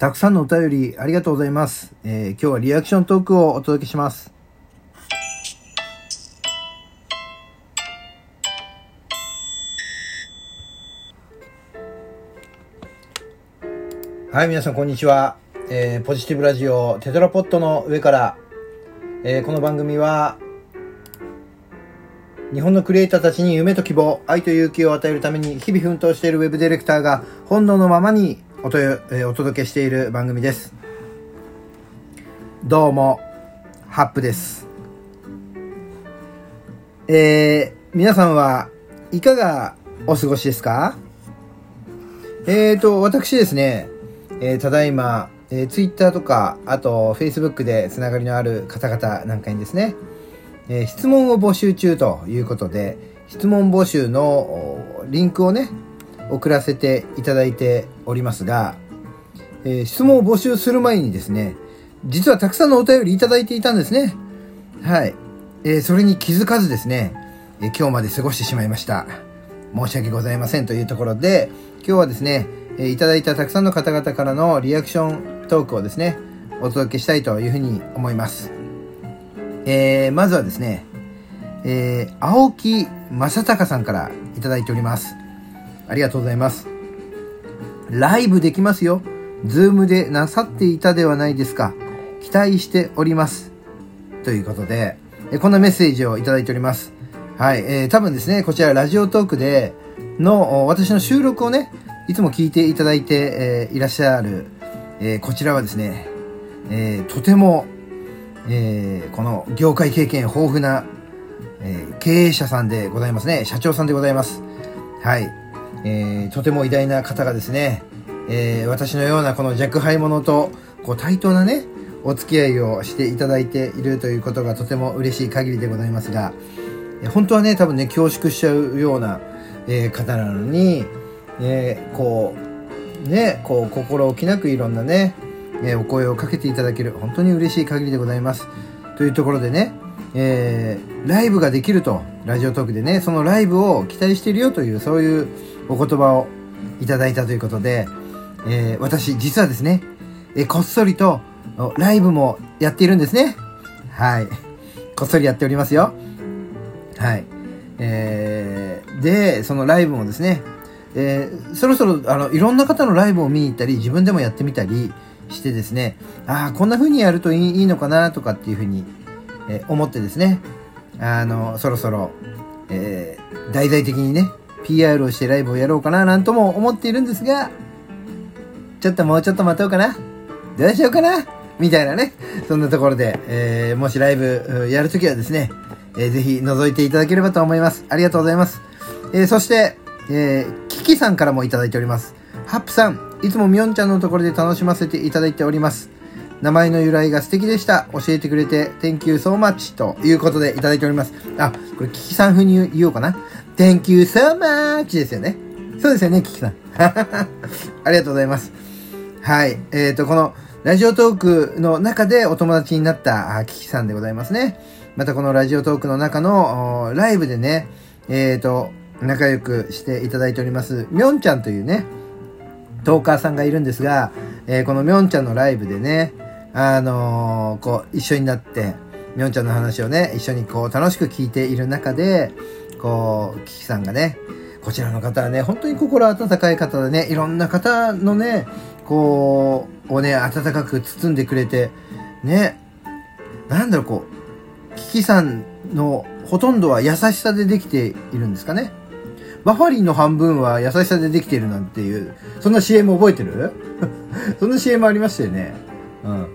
たくさんのお便りありがとうございます。えー今日はリアクショントークをお届けします。はい、皆さんこんにちは。えーポジティブラジオテトラポットの上から、えーこの番組は、日本のクリエイターたちに夢と希望、愛と勇気を与えるために日々奮闘しているウェブディレクターが本能のままにおと、えーお届けしている番組です。どうも、ハップです。えー、皆さんはいかがお過ごしですか？えーと、私ですね、えーただいま、えー、Twitter とか、あと Facebook でつながりのある方々なんかにですね、えー質問を募集中ということで、質問募集のおリンクをね、送らせていただいておりますが、えー質問を募集する前にですね、実はたくさんのお便りいただいていたんですね。はい。えーそれに気づかずですね、えー今日まで過ごしてしまいました。申し訳ございませんというところで、今日はですね、えーいただいたたくさんの方々からのリアクショントークをですね、お届けしたいというふうに思います。えーまずはですね、えー青木正隆さんからいただいております。ありがとうございます。ライブできますよ。ズームでなさっていたではないですか。期待しております。ということで、えこんなメッセージをいただいております。はい、えー多分ですね、こちらラジオトークでの私の収録をね、いつも聞いていただいて、えーいらっしゃる、えーこちらはですね、えーとても、えーこの業界経験豊富な、えー経営者さんでございますね。社長さんでございます。はい。えーとても偉大な方がですね、えー私のようなこの若輩者と、こう対等なね、お付き合いをしていただいているということがとても嬉しい限りでございますが、え本当はね、多分ね、恐縮しちゃうような、えー方なのに、えこう、ね、こう、心置きなくいろんなね、えお声をかけていただける、本当に嬉しい限りでございます。というところでね、えーライブができると、ラジオトークでね、そのライブを期待してるよという、そういうお言葉をいただいたということで、えー私、実はですね、えーこっそりと、ライブもやっているんですね。はい。こっそりやっておりますよ。はい。えーで、そのライブもですね、えーそろそろ、あの、いろんな方のライブを見に行ったり、自分でもやってみたりしてですね、ああ、こんな風にやるといいいいのかな、とかっていう風に、え思ってですね、あの、そろそろ、えー大々的にね、PR をしてライブをやろうかな、なんとも思っているんですが、ちょっともうちょっと待とうかな。どうしようかなみたいなね。そんなところで、えーもしライブやるときはですね、えーぜひ覗いていただければと思います。ありがとうございます。えーそして、えーキキさんからもいただいております。ハップさん、いつもみょんちゃんのところで楽しませていただいております。名前の由来が素敵でした。教えてくれて、Thank you so much ということでいただいております。あ、これキキさん風に言おうかな。Thank you so much ですよね。そうですよね、キキさん。ありがとうございます。はい。えっ、と、この、ラジオトークの中でお友達になった、キキさんでございますね。またこのラジオトークの中の、ライブでね、えっ、と、仲良くしていただいております、みょんちゃんというね、トーカーさんがいるんですが、えーこのみょんちゃんのライブでね、あのーこう、一緒になって、みょんちゃんの話をね、一緒にこう、楽しく聞いている中で、こう、キキさんがね、こちらの方はね、本当に心温かい方でね、いろんな方のね、こう、をね、温かく包んでくれて、ね、なんだろう、こう、キキさんのほとんどは優しさでできているんですかね。バファリンの半分は優しさでできているなんていう、そんな CM 覚えてる？そんな CM ありましたよね。うん。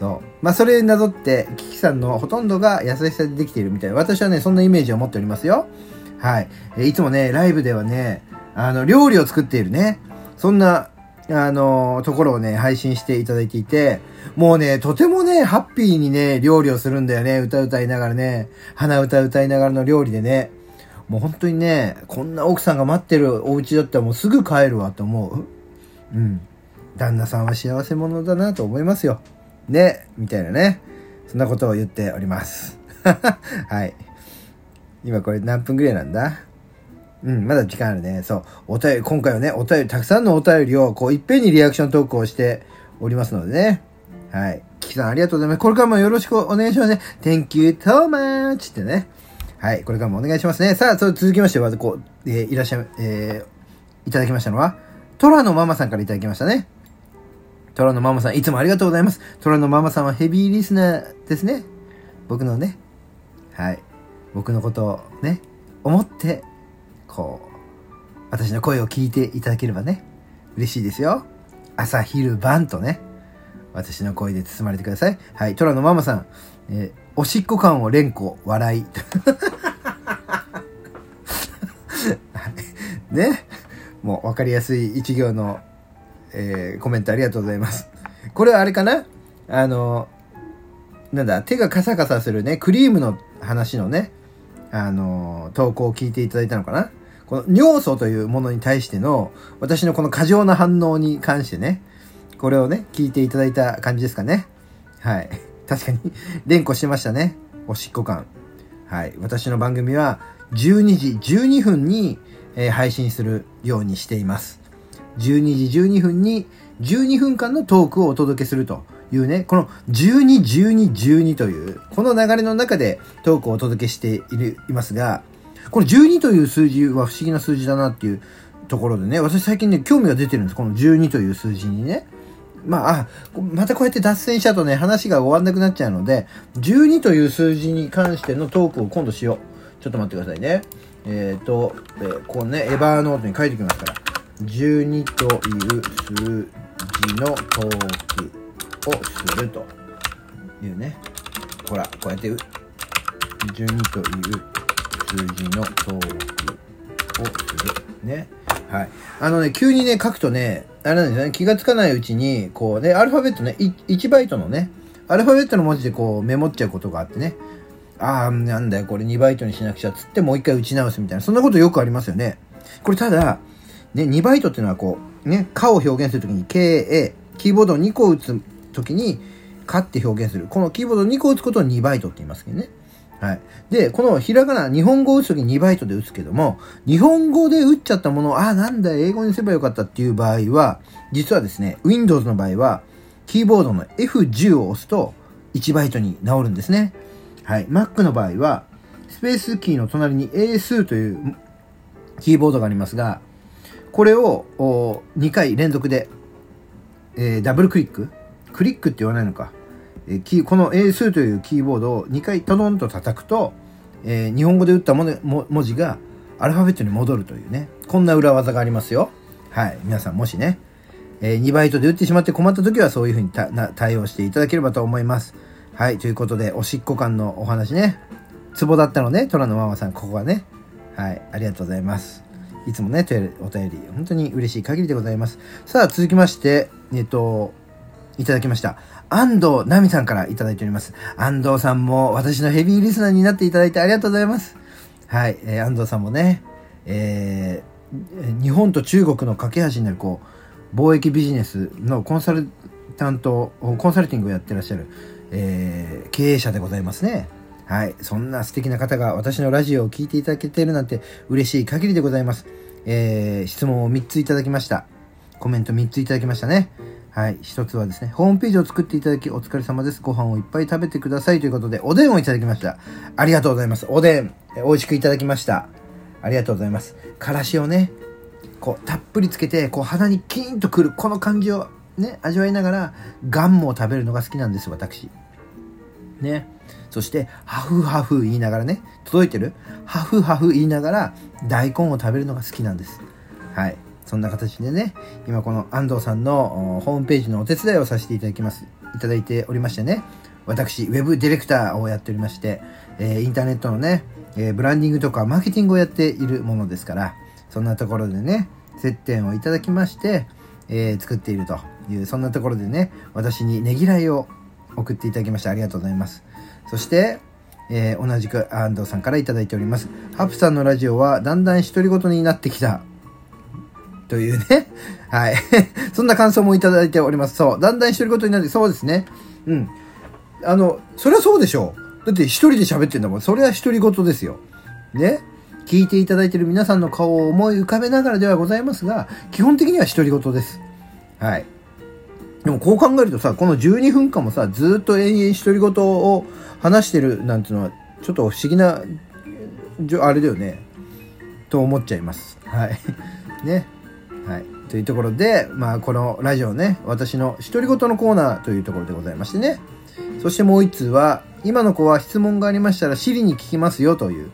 そう。まあ、それなぞって、キキさんのほとんどが優しさでできているみたい。私はね、そんなイメージを持っておりますよ。はい。えいつもね、ライブではね、あの、料理を作っているね、そんな、あのところをね、配信していただいていて、もうね、とてもね、ハッピーにね、料理をするんだよね。歌歌いながらね、鼻歌歌いながらの料理でね。もう本当にね、こんな奥さんが待ってるお家だったらもうすぐ帰るわと思う。うん。旦那さんは幸せ者だなと思いますよ。ね、みたいなね。そんなことを言っております。はい。今これ何分ぐらいなんだ？うん、まだ時間あるね。そう。お便り、今回はね、お便り、たくさんのお便りを、こう、いっぺんにリアクショントークをしておりますのでね。はい。キキさんありがとうございます。これからもよろしくお願いしますね。Thank you so much! ってね。はい。これからもお願いしますね。さあ、続きましては、こう、えー、いらっしゃい、えー、いただきましたのは、トラのママさんからいただきましたね。トラのママさん、いつもありがとうございます。トラのママさんはヘビーリスナーですね。僕のね、はい。僕のことをね、思って、こう、私の声を聞いていただければね、嬉しいですよ。朝、昼、晩とね、私の声で包まれてください。はい。トラのママさん、えー、おしっこ感を連呼、笑い。ね。もう分かりやすい一行の、えー、コメントありがとうございます。これはあれかな？あの、なんだ、手がカサカサするね、クリームの話のね、あの、投稿を聞いていただいたのかな？この尿素というものに対しての、私のこの過剰な反応に関してね、これをね、聞いていただいた感じですかね。はい。確かに連呼してましたね。おしっこ感。はい。私の番組は、12時12分に、えー、配信するようにしています。12時12分に12分間のトークをお届けするというね、この12、12、12という、この流れの中でトークをお届けしているいますが、この12という数字は不思議な数字だなっていうところでね、私最近ね、興味が出てるんです。この12という数字にね。まあ、あ、またこうやって脱線しちゃうとね、話が終わんなくなっちゃうので、12という数字に関してのトークを今度しよう。ちょっと待ってくださいね。えっ、ー、と、えー、こうね、エバーノートに書いておきますから。12という数字のトークをするというね。ほら、こうやって、12という数字のトークをする。ね。はい。あのね、急にね、書くとね、あれなんですよね、気がつかないうちに、こうね、アルファベットね、1バイトのね、アルファベットの文字でこうメモっちゃうことがあってね、ああ、なんだよ、これ2バイトにしなくちゃっつってもう一回打ち直すみたいな、そんなことよくありますよね。これただ、ね、2バイトっていうのはこう、ね、かを表現するときに KA、キーボードを2個打つときに、かって表現する。このキーボードを2個打つことを2バイトって言いますけどね。はい。で、このひらがな、日本語を打つときに2バイトで打つけども、日本語で打っちゃったものを、あ、なんだ、英語にすればよかったっていう場合は、実はですね、Windows の場合は、キーボードの F10 を押すと1バイトに直るんですね。はい。Mac の場合は、スペースキーの隣に英数というキーボードがありますが、これを2回連続で、えー、ダブルクリック？クリックって言わないのか。えー、キーこの英数というキーボードを2回トドンと叩くと、えー、日本語で打ったもねも文字がアルファベットに戻るというね、こんな裏技がありますよ。はい。皆さんもしね、えー、2バイトで打ってしまって困った時はそういうふうに対応していただければと思います。はい、ということで、おしっこ感のお話ね。ツボだったのね、虎のママさん、ここがね。はい、ありがとうございます。いつもね、お便り、本当に嬉しい限りでございます。さあ、続きまして、えっと、いただきました。安藤奈美さんからいただいております。安藤さんも私のヘビーリスナーになっていただいてありがとうございます。はい、えー、安藤さんもね、えー、日本と中国の架け橋になる、こう、貿易ビジネスのコンサルタント、コンサルティングをやってらっしゃる、えー、経営者でございますね。はい。そんな素敵な方が私のラジオを聴いていただけているなんて嬉しい限りでございます。えー、質問を3ついただきました。コメント3ついただきましたね。はい。1つはですね、ホームページを作っていただきお疲れ様です。ご飯をいっぱい食べてくださいということで、おでんをいただきました。ありがとうございます。おでん、美味しくいただきました。ありがとうございます。からしをね、こう、たっぷりつけて、こう、鼻にキーンとくる、この感じをね、味わいながら、ガンモを食べるのが好きなんです、私。ね。そして、ハフハフ言いながらね、届いてる？ハフハフ言いながら、大根を食べるのが好きなんです。はい。そんな形でね、今この安藤さんのホームページのお手伝いをさせていただきます。いただいておりましてね、私、ウェブディレクターをやっておりまして、えー、インターネットのね、えー、ブランディングとかマーケティングをやっているものですから、そんなところでね、接点をいただきまして、えー、作っているという、そんなところでね、私にねぎらいを送っていただきましてありがとうございます。そして、えー、同じく安藤さんからいただいております。ハプさんのラジオはだんだん独り言になってきた。というね。はい。そんな感想もいただいております。そう。だんだん独り言になって、そうですね。うん。あの、そりゃそうでしょう。だって一人で喋ってんだもん。それは独り言ですよ。ね。聞いていただいている皆さんの顔を思い浮かべながらではございますが、基本的には独り言です。はい。でもこう考えるとさ、この12分間もさ、ずっと延々独り言を話してるなんていうのは、ちょっと不思議な、あれだよね。と思っちゃいます。はい。ね。はい。というところで、まあ、このラジオね、私の独り言のコーナーというところでございましてね。そしてもう一通は、今の子は質問がありましたら、シリに聞きますよという、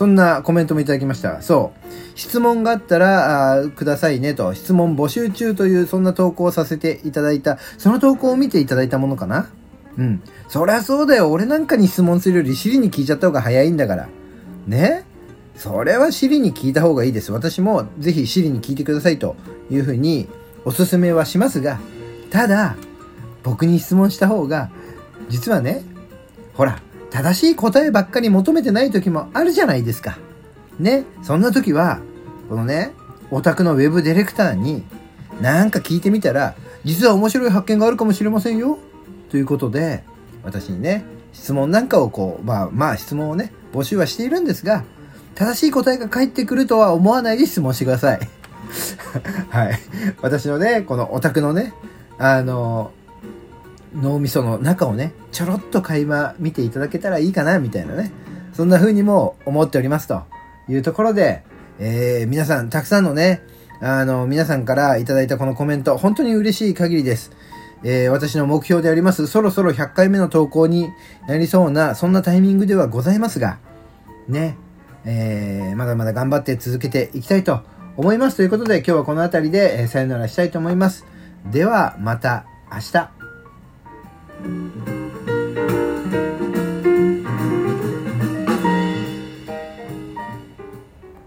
そんなコメントもいただきました。そう。質問があったら、あくださいねと、質問募集中という、そんな投稿をさせていただいた、その投稿を見ていただいたものかな？うん。そりゃそうだよ。俺なんかに質問するより、シリに聞いちゃった方が早いんだから。ね？それはシリに聞いた方がいいです。私もぜひシリに聞いてくださいというふうにおすすめはしますが、ただ、僕に質問した方が、実はね、ほら、正しい答えばっかり求めてない時もあるじゃないですか。ね、そんな時は、このね、オタクのウェブディレクターに、なんか聞いてみたら、実は面白い発見があるかもしれませんよ。ということで、私にね、質問なんかをこう、まあまあ質問をね、募集はしているんですが、正しい答えが返ってくるとは思わないで質問してください。はい。私のね、このオタクのね、あの、脳みその中をね、ちょろっと垣間見ていただけたらいいかな、みたいなね。そんな風にも思っておりますというところで、えー、皆さん、たくさんのね、あの、皆さんからいただいたこのコメント、本当に嬉しい限りです。えー、私の目標であります、そろそろ100回目の投稿になりそうな、そんなタイミングではございますが、ね、えー、まだまだ頑張って続けていきたいと思います。ということで、今日はこの辺りで、えー、さよならしたいと思います。では、また明日。Thank you.